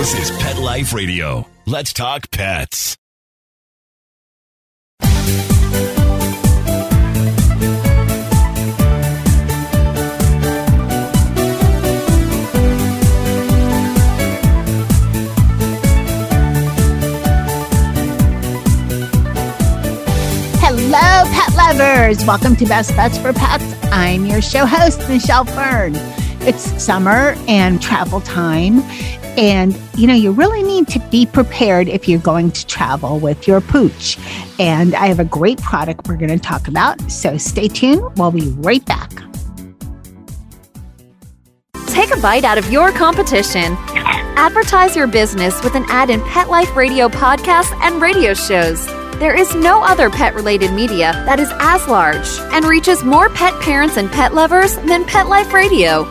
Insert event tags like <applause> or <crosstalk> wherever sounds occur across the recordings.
This is Pet Life Radio. Let's talk pets. Hello, pet lovers. Welcome to Best Bets for Pets. I'm your show host, Michelle Fern. It's summer and travel time. And, you know, you really need to be prepared if you're going to travel with your pooch. And I have a great product we're going to talk about. So stay tuned. We'll be right back. Take a bite out of your competition. Advertise your business with an ad in Pet Life Radio podcasts and radio shows. There is no other pet related media that is as large and reaches more pet parents and pet lovers than Pet Life Radio.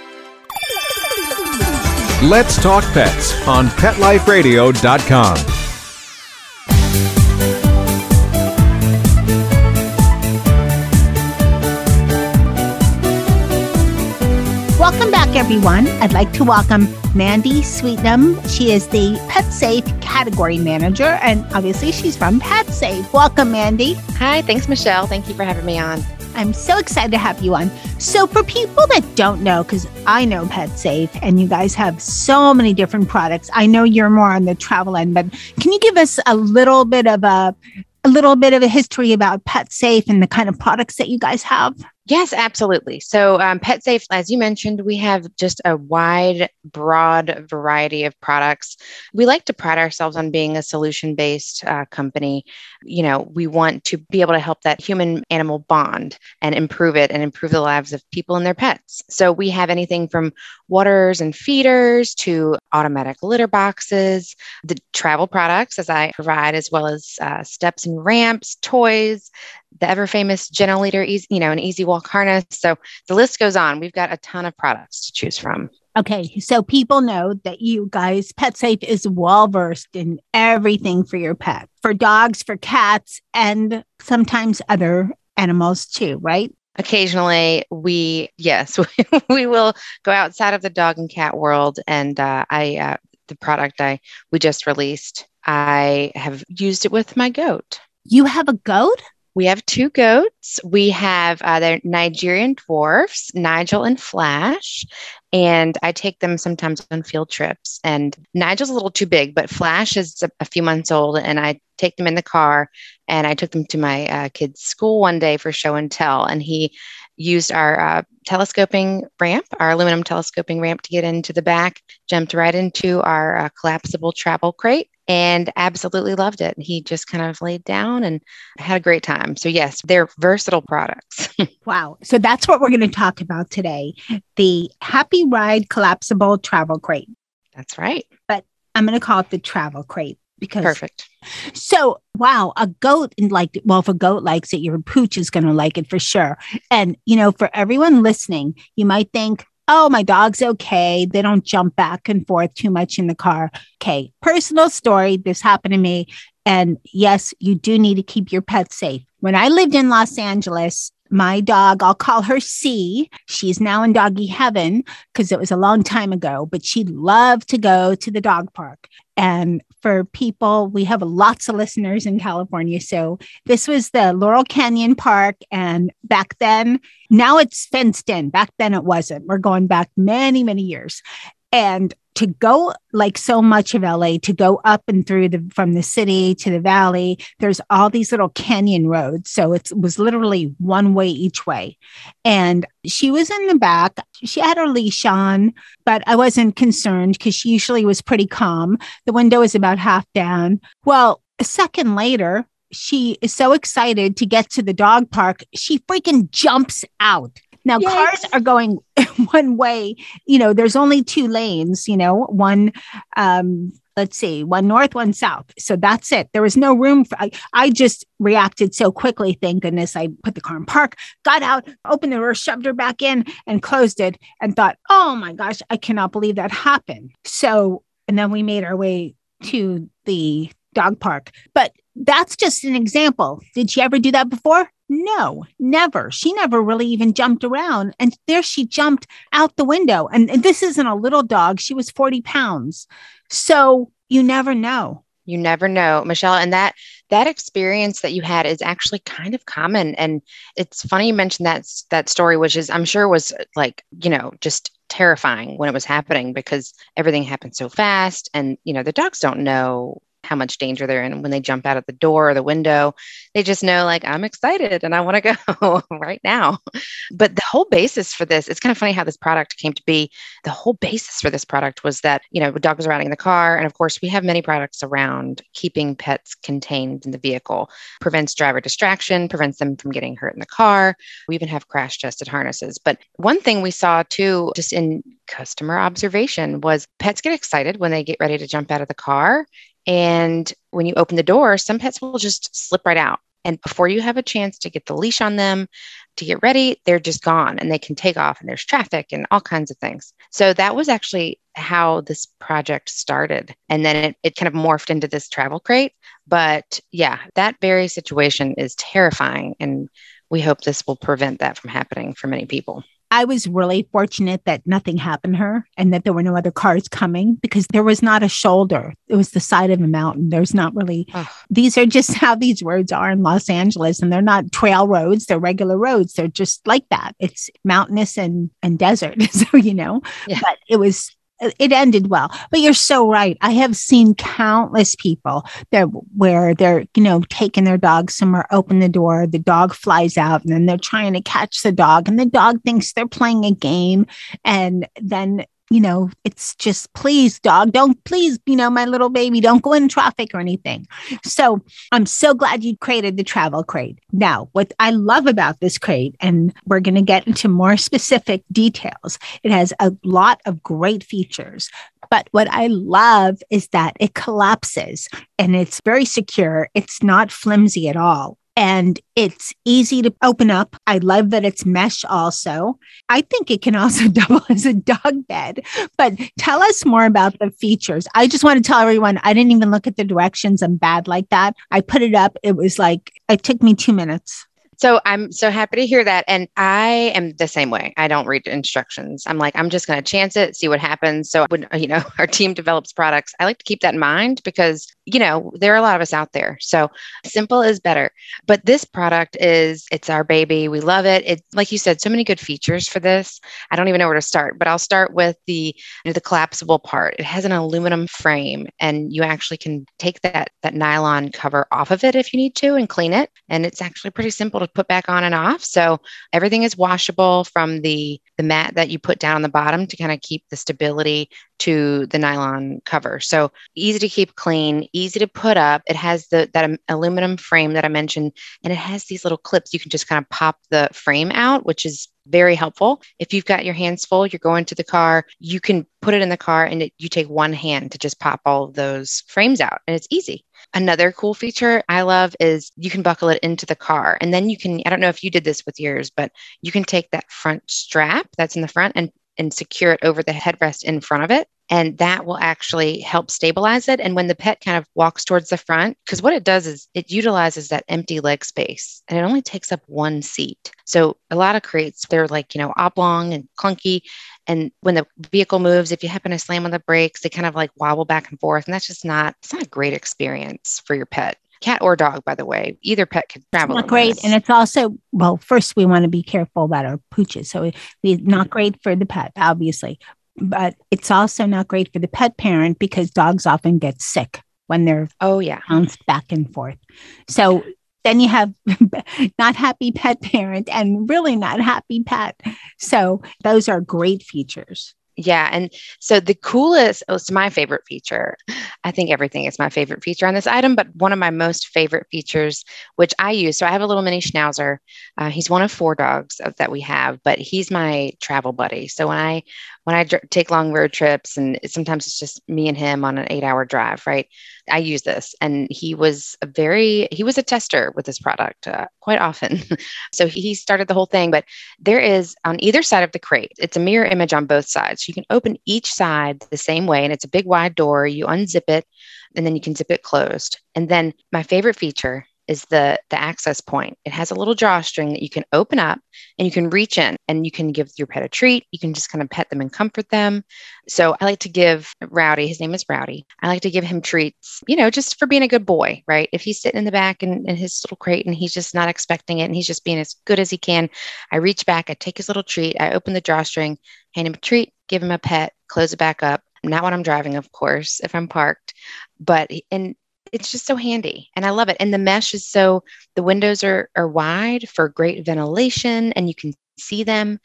Let's Talk Pets on PetLifeRadio.com. Welcome back, everyone. I'd like to welcome Mandy Sweetnam. She is the Pet Safe category manager, and obviously, she's from PetSafe. Welcome, Mandy. Hi, thanks, Michelle. Thank you for having me on. I'm so excited to have you on. So, for people that don't know, because I know Pet Safe and you guys have so many different products, I know you're more on the travel end, but can you give us a little bit of a a little bit of a history about Pet Safe and the kind of products that you guys have? Yes, absolutely. So, um, Pet Safe, as you mentioned, we have just a wide, broad variety of products. We like to pride ourselves on being a solution based uh, company. You know, we want to be able to help that human animal bond and improve it and improve the lives of people and their pets. So, we have anything from waters and feeders to automatic litter boxes, the travel products, as I provide, as well as uh, steps and ramps, toys, the ever famous Gentle-Leader, easy, you know, an easy walk harness. So the list goes on. We've got a ton of products to choose from. Okay, so people know that you guys, Pet Safe is well versed in everything for your pet, for dogs, for cats, and sometimes other animals too, right? Occasionally, we yes, <laughs> we will go outside of the dog and cat world, and uh, I uh, the product I we just released, I have used it with my goat. You have a goat? We have two goats. We have uh, Nigerian dwarfs, Nigel and Flash, and I take them sometimes on field trips. And Nigel's a little too big, but Flash is a, a few months old, and I take them in the car. And I took them to my uh, kid's school one day for show and tell, and he used our uh, telescoping ramp, our aluminum telescoping ramp to get into the back, jumped right into our uh, collapsible travel crate and absolutely loved it. He just kind of laid down and had a great time. So, yes, they're versatile products. <laughs> wow. So, that's what we're going to talk about today the Happy Ride collapsible travel crate. That's right. But I'm going to call it the travel crate because perfect. So, wow, a goat like well, if a goat likes it, your pooch is going to like it for sure. And you know, for everyone listening, you might think, oh, my dog's okay. They don't jump back and forth too much in the car. Okay, personal story. This happened to me. And yes, you do need to keep your pet safe. When I lived in Los Angeles, my dog, I'll call her C. She's now in doggy heaven because it was a long time ago, but she loved to go to the dog park. And for people, we have lots of listeners in California. So this was the Laurel Canyon Park. And back then, now it's fenced in. Back then it wasn't. We're going back many, many years. And to go like so much of LA to go up and through the from the city to the valley there's all these little canyon roads. So it was literally one way each way. And she was in the back. She had her leash on but I wasn't concerned cuz she usually was pretty calm. The window was about half down. Well a second later she is so excited to get to the dog park she freaking jumps out now, cars are going <laughs> one way. You know, there's only two lanes. You know, one um, let's see, one north, one south. So that's it. There was no room for, I, I just reacted so quickly. Thank goodness I put the car in park, got out, opened the door, shoved her back in, and closed it and thought, oh my gosh, I cannot believe that happened. So, and then we made our way to the dog park. But that's just an example. Did she ever do that before? No, never. She never really even jumped around. And there she jumped out the window. And, and this isn't a little dog. She was 40 pounds. So you never know. You never know, Michelle. And that that experience that you had is actually kind of common. And it's funny you mentioned that that story, which is I'm sure was like, you know, just terrifying when it was happening because everything happened so fast. And, you know, the dogs don't know how much danger they're in when they jump out of the door or the window. They just know, like, I'm excited and I want to go <laughs> right now. But the whole basis for this, it's kind of funny how this product came to be. The whole basis for this product was that, you know, dog was riding in the car. And of course, we have many products around keeping pets contained in the vehicle, prevents driver distraction, prevents them from getting hurt in the car. We even have crash tested harnesses. But one thing we saw too, just in customer observation, was pets get excited when they get ready to jump out of the car and when you open the door, some pets will just slip right out. And before you have a chance to get the leash on them, to get ready, they're just gone and they can take off and there's traffic and all kinds of things. So that was actually how this project started. And then it, it kind of morphed into this travel crate. But yeah, that very situation is terrifying. And we hope this will prevent that from happening for many people. I was really fortunate that nothing happened to her and that there were no other cars coming because there was not a shoulder. It was the side of a mountain. There's not really, these are just <laughs> how these roads are in Los Angeles and they're not trail roads. They're regular roads. They're just like that. It's mountainous and, and desert. <laughs> so, you know, yeah. but it was it ended well. But you're so right. I have seen countless people that where they're, you know, taking their dog somewhere, open the door, the dog flies out, and then they're trying to catch the dog, and the dog thinks they're playing a game. And then you know, it's just please, dog, don't please, you know, my little baby, don't go in traffic or anything. So I'm so glad you created the travel crate. Now, what I love about this crate, and we're going to get into more specific details, it has a lot of great features. But what I love is that it collapses and it's very secure. It's not flimsy at all and it's easy to open up. I love that it's mesh also. I think it can also <laughs> double as a dog bed. But tell us more about the features. I just want to tell everyone I didn't even look at the directions. I'm bad like that. I put it up. It was like, it took me two minutes. So I'm so happy to hear that. And I am the same way. I don't read instructions. I'm like, I'm just going to chance it, see what happens. So when, <laughs> you know, our team develops products, I like to keep that in mind because, you know, there are a lot of us out there. So simple is better. But this product is, it's our baby. We love it. It, like you said, so many good features for this. I don't even know where to start, but I'll start with the, you know, the collapsible part. It has an aluminum frame and you actually can take that, that nylon cover off of it if you need to and clean it. And it's actually pretty simple to put back on and off. So everything is washable from the, the mat that you put down on the bottom to kind of keep the stability to the nylon cover. So easy to keep clean, easy to put up. It has the that aluminum frame that I mentioned, and it has these little clips. You can just kind of pop the frame out, which is very helpful. If you've got your hands full, you're going to the car, you can put it in the car and it, you take one hand to just pop all of those frames out, and it's easy. Another cool feature I love is you can buckle it into the car. And then you can, I don't know if you did this with yours, but you can take that front strap that's in the front and and secure it over the headrest in front of it. And that will actually help stabilize it. And when the pet kind of walks towards the front, because what it does is it utilizes that empty leg space and it only takes up one seat. So a lot of crates, they're like, you know, oblong and clunky. And when the vehicle moves, if you happen to slam on the brakes, they kind of like wobble back and forth. And that's just not, it's not a great experience for your pet cat or dog, by the way. Either pet can travel. It's not great. This. And it's also, well, first we want to be careful about our pooches. So it's not great for the pet, obviously. But it's also not great for the pet parent because dogs often get sick when they're oh yeah bounced back and forth. So then you have <laughs> not happy pet parent and really not happy pet. So those are great features. Yeah. And so the coolest, oh, it's my favorite feature. I think everything is my favorite feature on this item, but one of my most favorite features, which I use. So I have a little mini schnauzer. Uh, he's one of four dogs that we have, but he's my travel buddy. So when I when I dr- take long road trips, and sometimes it's just me and him on an eight hour drive, right? I use this. And he was a very, he was a tester with this product uh, quite often. <laughs> so he started the whole thing. But there is on either side of the crate, it's a mirror image on both sides. So you can open each side the same way, and it's a big wide door. You unzip it, and then you can zip it closed. And then my favorite feature is the the access point. It has a little drawstring that you can open up and you can reach in and you can give your pet a treat. You can just kind of pet them and comfort them. So I like to give Rowdy, his name is Rowdy. I like to give him treats, you know, just for being a good boy, right? If he's sitting in the back in, in his little crate and he's just not expecting it and he's just being as good as he can, I reach back, I take his little treat, I open the drawstring, hand him a treat, give him a pet, close it back up. Not when I'm driving, of course, if I'm parked, but and it's just so handy and I love it. And the mesh is so the windows are are wide for great ventilation and you can see them.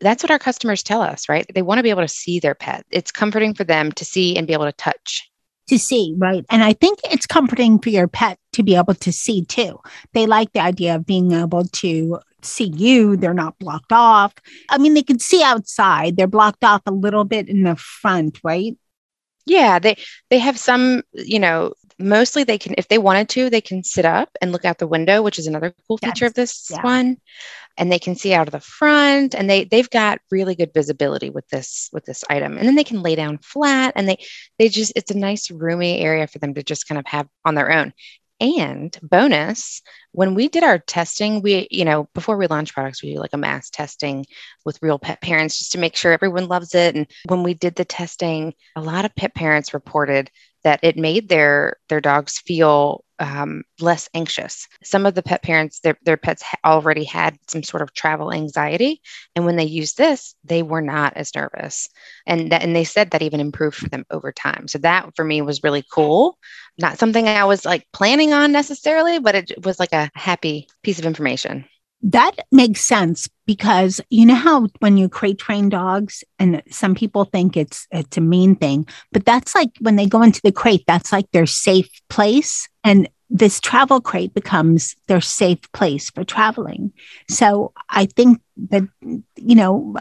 That's what our customers tell us, right? They want to be able to see their pet. It's comforting for them to see and be able to touch. To see, right? And I think it's comforting for your pet to be able to see too. They like the idea of being able to see you. They're not blocked off. I mean, they can see outside. They're blocked off a little bit in the front, right? Yeah, they they have some, you know, mostly they can if they wanted to they can sit up and look out the window which is another cool feature yes. of this yeah. one and they can see out of the front and they they've got really good visibility with this with this item and then they can lay down flat and they they just it's a nice roomy area for them to just kind of have on their own and bonus, when we did our testing, we, you know, before we launch products, we do like a mass testing with real pet parents just to make sure everyone loves it. And when we did the testing, a lot of pet parents reported that it made their their dogs feel um, less anxious. Some of the pet parents, their, their pets already had some sort of travel anxiety. And when they used this, they were not as nervous. And, that, and they said that even improved for them over time. So that for me was really cool. Not something I was like planning on necessarily, but it was like a happy piece of information. That makes sense because you know how when you crate train dogs and some people think it's it's a mean thing, but that's like when they go into the crate, that's like their safe place. And this travel crate becomes their safe place for traveling. So I think that, you know,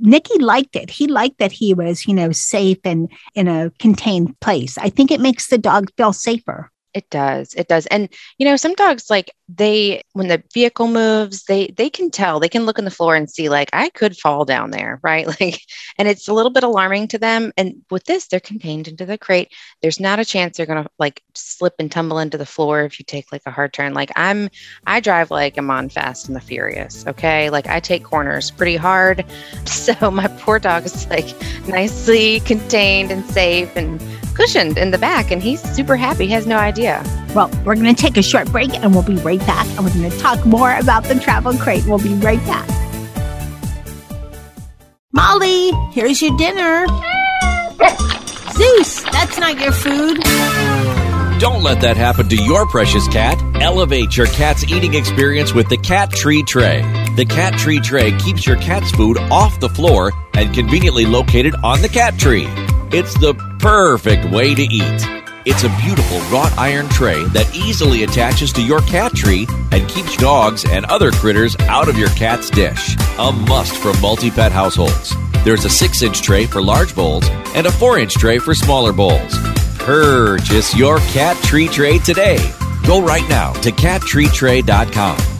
Nikki liked it. He liked that he was, you know, safe and in a contained place. I think it makes the dog feel safer. It does. It does. And you know, some dogs like they when the vehicle moves, they they can tell. They can look on the floor and see like I could fall down there, <laughs> right? Like and it's a little bit alarming to them. And with this, they're contained into the crate. There's not a chance they're going to like slip and tumble into the floor if you take like a hard turn. Like I'm I drive like I'm on Fast and the Furious, okay? Like I take corners pretty hard. <laughs> So my poor dog is like nicely contained and safe and cushioned in the back, and he's super happy. He has no idea. Well, we're going to take a short break and we'll be right back. And we're going to talk more about the travel crate. We'll be right back. Molly, here's your dinner. Zeus, that's not your food. Don't let that happen to your precious cat. Elevate your cat's eating experience with the Cat Tree Tray. The Cat Tree Tray keeps your cat's food off the floor and conveniently located on the cat tree. It's the perfect way to eat. It's a beautiful wrought iron tray that easily attaches to your cat tree and keeps dogs and other critters out of your cat's dish. A must for multi pet households. There's a 6 inch tray for large bowls and a 4 inch tray for smaller bowls. Purchase your cat tree tray today. Go right now to cattreetray.com.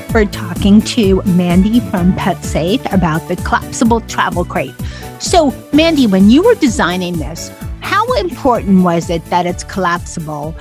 We're talking to Mandy from PetSafe about the collapsible travel crate. So, Mandy, when you were designing this, how important was it that it's collapsible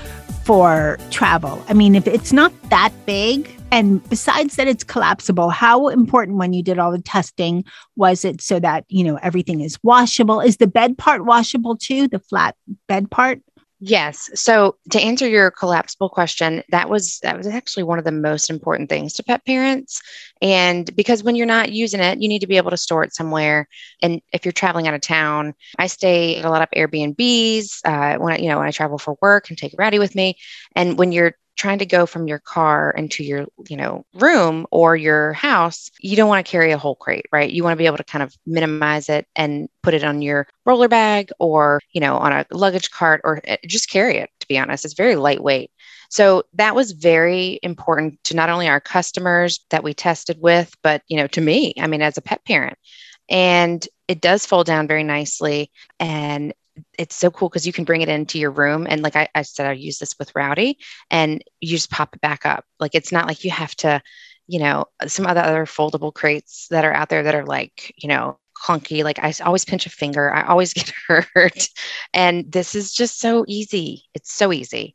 for travel. I mean, if it's not that big, and besides that it's collapsible, how important when you did all the testing was it so that, you know, everything is washable? Is the bed part washable too, the flat bed part? Yes. So to answer your collapsible question, that was that was actually one of the most important things to pet parents. And because when you're not using it, you need to be able to store it somewhere. And if you're traveling out of town, I stay at a lot of Airbnbs uh, when I, you know when I travel for work and take Rowdy with me. And when you're trying to go from your car into your you know room or your house you don't want to carry a whole crate right? You want to be able to kind of minimize it and put it on your roller bag or you know on a luggage cart or eh, just carry it to be honest. It's very lightweight. So that was very important to not only our customers that we tested with but you know to me i mean as a pet parent. And it does fold down very nicely and it's so cool because you can bring it into your room and like I, I said i use this with rowdy and you just pop it back up like it's not like you have to you know some other other foldable crates that are out there that are like you know clunky like i always pinch a finger i always <laughs> get hurt and this is just so easy it's so easy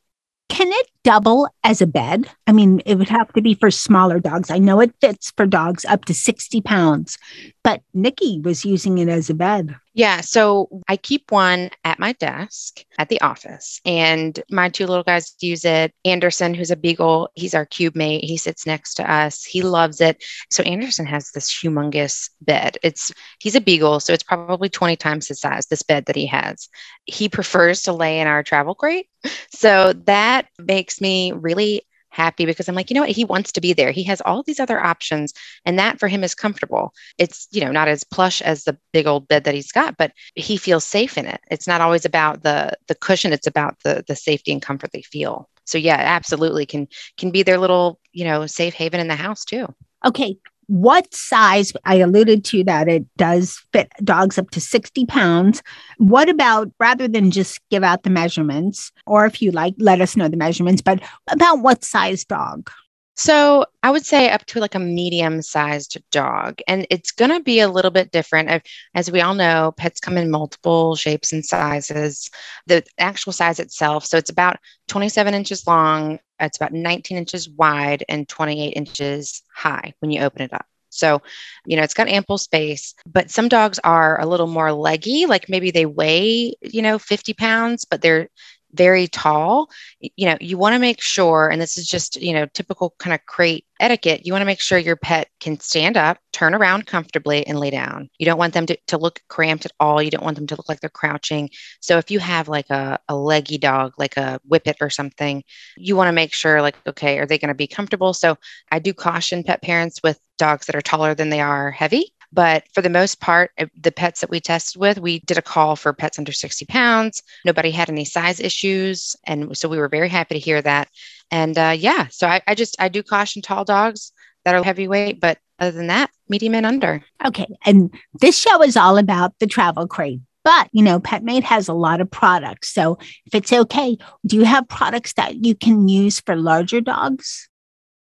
can it double as a bed? I mean, it would have to be for smaller dogs. I know it fits for dogs up to 60 pounds, but Nikki was using it as a bed. Yeah. So I keep one at my desk at the office, and my two little guys use it. Anderson, who's a beagle, he's our cube mate. He sits next to us. He loves it. So Anderson has this humongous bed. It's he's a beagle, so it's probably 20 times his size, this bed that he has. He prefers to lay in our travel crate. <laughs> So that makes me really happy because I'm like, you know what? He wants to be there. He has all these other options, and that for him is comfortable. It's, you know, not as plush as the big old bed that he's got, but he feels safe in it. It's not always about the the cushion, it's about the the safety and comfort they feel. So yeah, absolutely can can be their little, you know, safe haven in the house too. Okay, what size i alluded to that it does fit dogs up to 60 pounds. What about rather than just give out the measurements or if you like let us know the measurements but about what size dog so I would say up to like a medium sized dog. And it's going to be a little bit different. As we all know, pets come in multiple shapes and sizes. The actual size itself, so it's about 27 inches long, it's about 19 inches wide, and 28 inches high when you open it up. So, you know, it's got ample space, but some dogs are a little more leggy, like maybe they weigh, you know, 50 pounds, but they're very tall, you know, you want to make sure, and this is just, you know, typical kind of crate etiquette, you want to make sure your pet can stand up, turn around comfortably, and lay down. You don't want them to, to look cramped at all. You don't want them to look like they're crouching. So if you have like a, a leggy dog, like a whippet or something, you want to make sure, like, okay, are they going to be comfortable? So I do caution pet parents with dogs that are taller than they are heavy but for the most part, the pets that we tested with, we did a call for pets under 60 pounds. Nobody had any size issues. And so we were very happy to hear that. And uh, yeah, so I, I just, I do caution tall dogs that are heavyweight, but other than that, medium and under. Okay. And this show is all about the travel crate. But, you know, PetMate has a lot of products. So if it's okay, do you have products that you can use for larger dogs?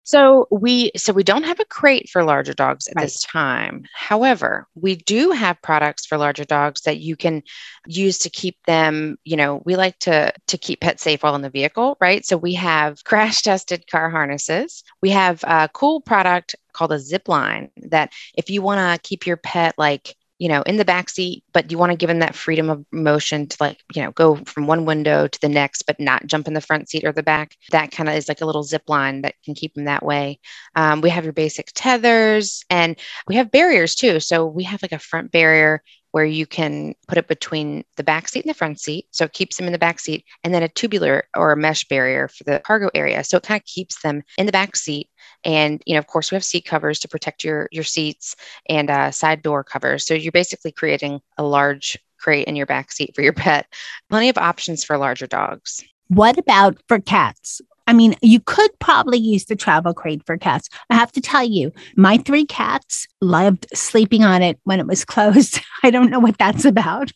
So we so we don't have a crate for larger dogs at right. this time. However, we do have products for larger dogs that you can use to keep them, you know, we like to to keep pets safe while in the vehicle, right? So we have <laughs> crash tested car harnesses. We have a cool product called a zip line that if you want to keep your pet like you know, in the back seat, but you want to give them that freedom of motion to like, you know, go from one window to the next, but not jump in the front seat or the back. That kind of is like a little zip line that can keep them that way. Um, we have your basic tethers and we have barriers too. So we have like a front barrier where you can put it between the back seat and the front seat. So it keeps them in the back seat, and then a tubular or a mesh barrier for the cargo area. So it kind of keeps them in the back seat and you know, of course, we have seat covers to protect your your seats and uh, side door covers. So you're basically creating a large crate in your back seat for your pet. Plenty of options for larger dogs. What about for cats? I mean, you could probably use the travel crate for cats. I have to tell you, my three cats loved sleeping on it when it was <laughs> closed. I don't know what that's about.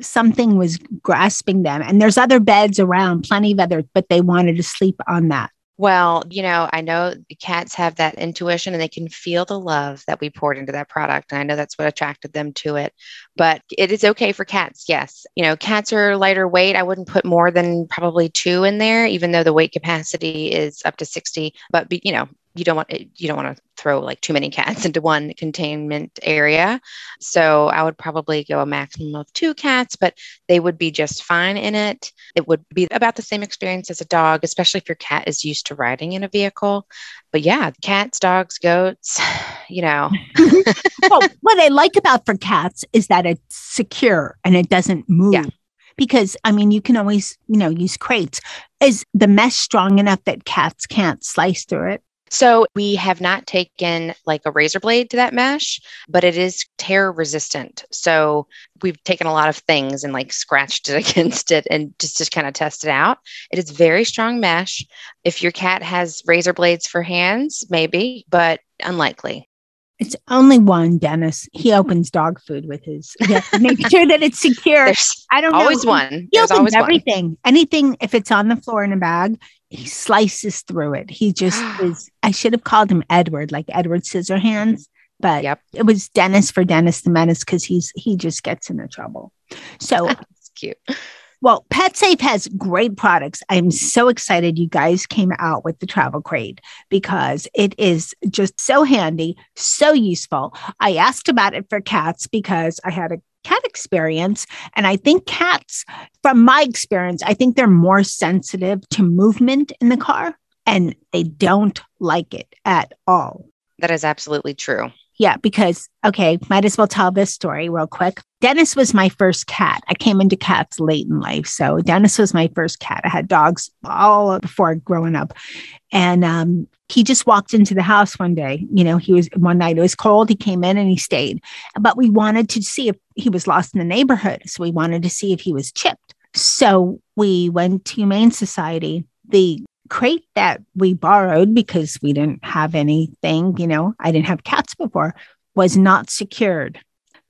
Something was grasping them. And there's other beds around, plenty of others, but they wanted to sleep on that. Well, you know, I know cats have that intuition and they can feel the love that we poured into that product. And I know that's what attracted them to it. But it is okay for cats. Yes. You know, cats are lighter weight. I wouldn't put more than probably two in there, even though the weight capacity is up to 60. But, you know, you don't want you don't want to throw like too many cats <laughs> into one containment area. So i would probably go a maximum of two cats but they would be just fine in it. It would be about the same experience as a dog especially if your cat is used to riding in a vehicle. But yeah cats dogs goats <sighs> you know. <laughs> Well, what i like about for cats is that it's secure and it doesn't move. Yeah. because i mean you can always you know use crates. Is the mesh strong enough that cats can't slice through it So we have not taken like a razor blade to that mesh, but it is tear resistant. So we've taken a lot of things and like scratched it <laughs> against it and just to kind of test it out. It is very strong mesh. If your cat has razor blades for hands, maybe, but unlikely. It's only one, Dennis. He opens dog food with his. <laughs> Yeah, make sure that it's secure. There's I don't know. always He- one. He There's opens one. everything. Anything if it's on the floor in a bag, he slices through it. He just <gasps> is. I should have called him Edward, like Edward Scissorhands, but Yep. it was Dennis for Dennis the Menace because he's he just gets into trouble. So <laughs> It's cute. Well, PetSafe has great products. I'm so excited you guys came out with the travel crate because it is just so handy, so useful. I asked about it for cats because I had a cat experience. And I think cats, from my experience, I think they're more sensitive to movement in the car and they don't like it at all. That is absolutely true. Yeah, because okay, might as well tell this story real quick. Dennis was my first cat. I came into cats late in life. So Dennis was my first cat. I had dogs all before growing up. And um, he just walked into the house one day. You know, he was one night, it was cold. He came in and he stayed. But we wanted to see if he was lost in the neighborhood. So we wanted to see if he was chipped. So we went to Humane Society. The crate that we borrowed because we didn't have anything, you know, I didn't have cats before, was not secured.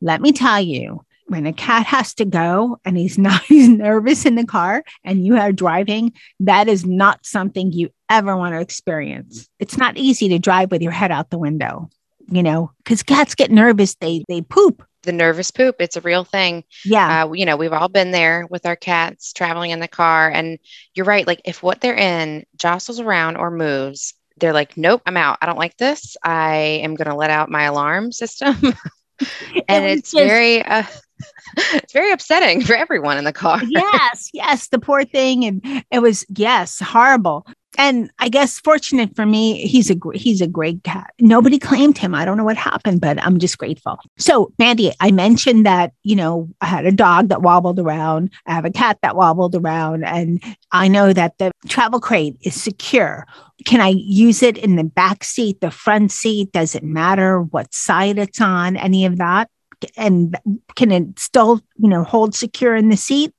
Let me tell you, when a cat has to go and he's <laughs> not he's nervous in the car and you are driving, that is not something you ever want to experience. It's not easy to drive with your head out the window, you know, because cats get nervous, they they poop. The nervous poop, it's a real thing. Yeah. uh, you know, we've all been there with our cats traveling in the car. And you're right. Like, if what they're in jostles around or moves, they're like, nope, I'm out. I don't like this. I am going to let out my alarm system. <laughs> and was it's just- very, uh, it's very upsetting for everyone in the car. <laughs> yes, yes, the poor thing, and it was yes, horrible. And I guess fortunate for me, he's a he's a great cat. Nobody claimed him. I don't know what happened, but I'm just grateful. So, Mandy, I mentioned that you know I had a dog that wobbled around. I have a cat that wobbled around, and I know that the travel crate is secure. Can I use it in the back seat, the front seat? Does it matter what side it's on? Any of that? And can it still, you know, hold secure in the seat?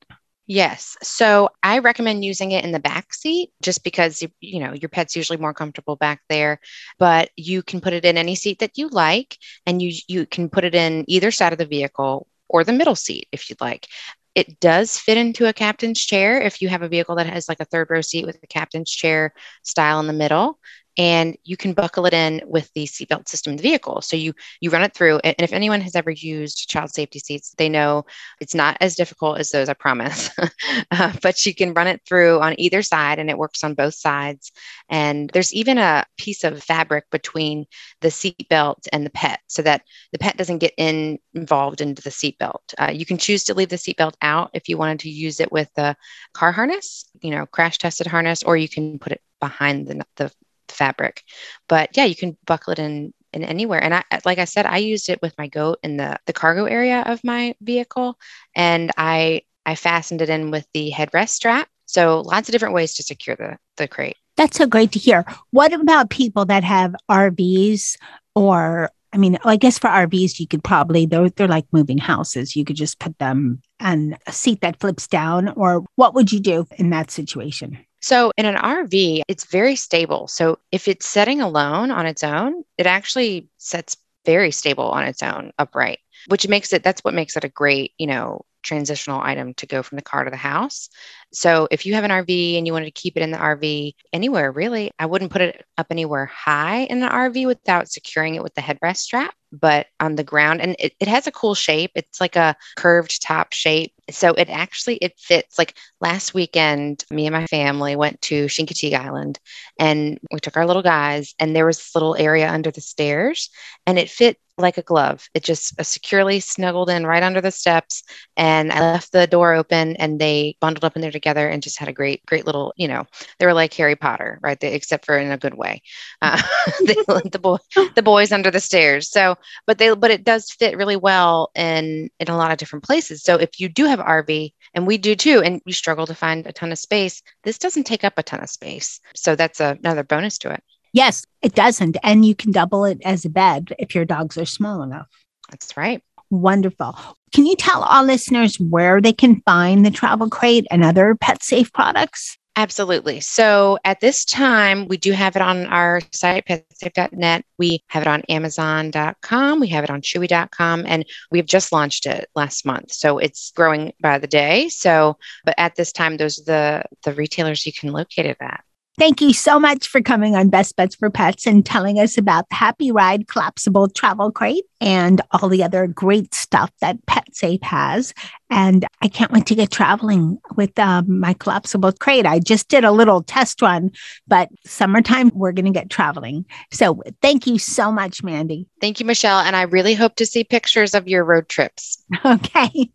Yes. So I recommend using it in the back seat just because you, know your pet's usually more comfortable back there, but you can put it in any seat that you like and you you can put it in either side of the vehicle or the middle seat if you'd like. It does fit into a captain's chair if you have a vehicle that has like a third row seat with a captain's chair style in the middle. And you can buckle it in with the seatbelt system in the vehicle. So you you run it through. And if anyone has ever used child safety seats, they know it's not as difficult as those, I promise. <laughs> uh, but you can run it through on either side and it works on both sides. And there's even a piece of fabric between the seatbelt and the pet so that the pet doesn't get in involved into the seatbelt. Uh, you can choose to leave the seatbelt out if you wanted to use it with the car harness, you know, crash tested harness, or you can put it behind the, the fabric. But yeah, you can buckle it in in anywhere. And I, like I said, I used it with my goat in the the cargo area of my vehicle, and I I fastened it in with the headrest strap. So lots of different ways to secure the the crate. That's so great to hear. What about people that have RVs or I mean, I guess for RVs, you could probably they're they're like moving houses. You could just put them on a seat that flips down. Or what would you do in that situation? So in an RV, it's very stable. So if it's setting alone on its own, it actually sets very stable on its own upright, which makes it that's what makes it a great, you know, transitional item to go from the car to the house. So if you have an RV and you wanted to keep it in the RV anywhere, really, I wouldn't put it up anywhere high in an RV without securing it with the headrest strap but on the ground and it, it has a cool shape it's like a curved top shape so it actually it fits like last weekend me and my family went to chincoteague island and we took our little guys and there was this little area under the stairs and it fit like a glove. It just uh, securely snuggled in right under the steps. And I left the door open and they bundled up in there together and just had a great, great little, you know, they were like Harry Potter, right? They, except for in a good way. Uh, <laughs> they, the, boy, the boys under the stairs. So, but they, but it does fit really well in, in a lot of different places. So if you do have RV, and we do too, and you struggle to find a ton of space, this doesn't take up a ton of space. So that's a, another bonus to it. Yes, it doesn't. And you can double it as a bed if your dogs are small enough. That's right. Wonderful. Can you tell our listeners where they can find the travel crate and other pet safe products? Absolutely. So at this time, we do have it on our site, petsafe.net. We have it on amazon.com. We have it on chewy.com. And we've just launched it last month. So it's growing by the day. So, but at this time, those are the, the retailers you can locate it at. Thank you so much for coming on Best Bets for Pets and telling us about the Happy Ride collapsible travel crate and all the other great stuff that PetSafe has. And I can't wait to get traveling with um, my collapsible crate. I just did a little test run, but summertime, we're going to get traveling. So thank you so much, Mandy. Thank you, Michelle. And I really hope to see pictures of your road trips. <laughs> Okay.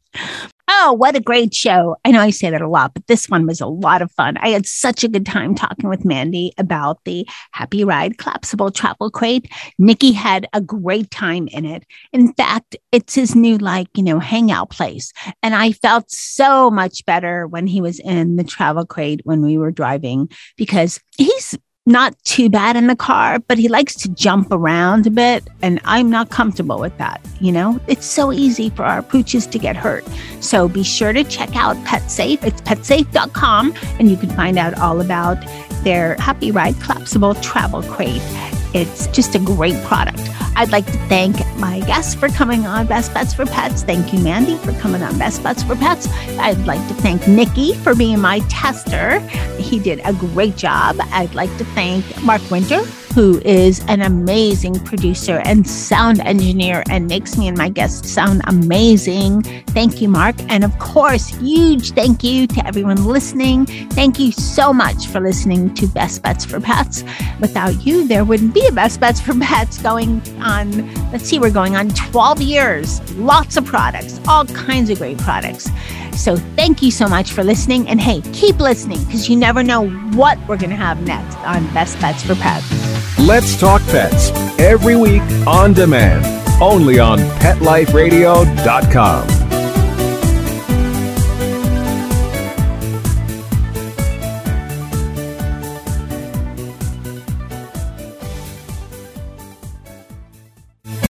Oh, what a great show. I know I say that a lot, but this one was a lot of fun. I had such a good time talking with Mandy about the Happy Ride collapsible travel crate. Nikki had a great time in it. In fact, it's his new, like, you know, hangout place. And I felt so much better when he was in the travel crate when we were driving because he's not too bad in the car, but he likes to jump around a bit. And I'm not comfortable with that. You know, it's so easy for our pooches to get hurt. So be sure to check out PetSafe. It's petsafe.com and you can find out all about their Happy Ride collapsible travel crate. It's just a great product. I'd like to thank my guests for coming on Best Bets for Pets. Thank you, Mandy, for coming on Best Bets for Pets. I'd like to thank Nikki for being my tester. He did a great job. I'd like to thank Mark Winter who is an amazing producer and sound engineer and makes me and my guests sound amazing. Thank you, Mark. And of course, huge thank you to everyone listening. Thank you so much for listening to Best Bets for Pets. Without you, there wouldn't be a Best Bets for Pets going on, let's see, we're going on 12 years. Lots of products, all kinds of great products. So thank you so much for listening. And hey, keep listening because you never know what we're going to have next on Best Bets for Pets. Let's Talk Pets every week on demand, only on PetLifeRadio.com.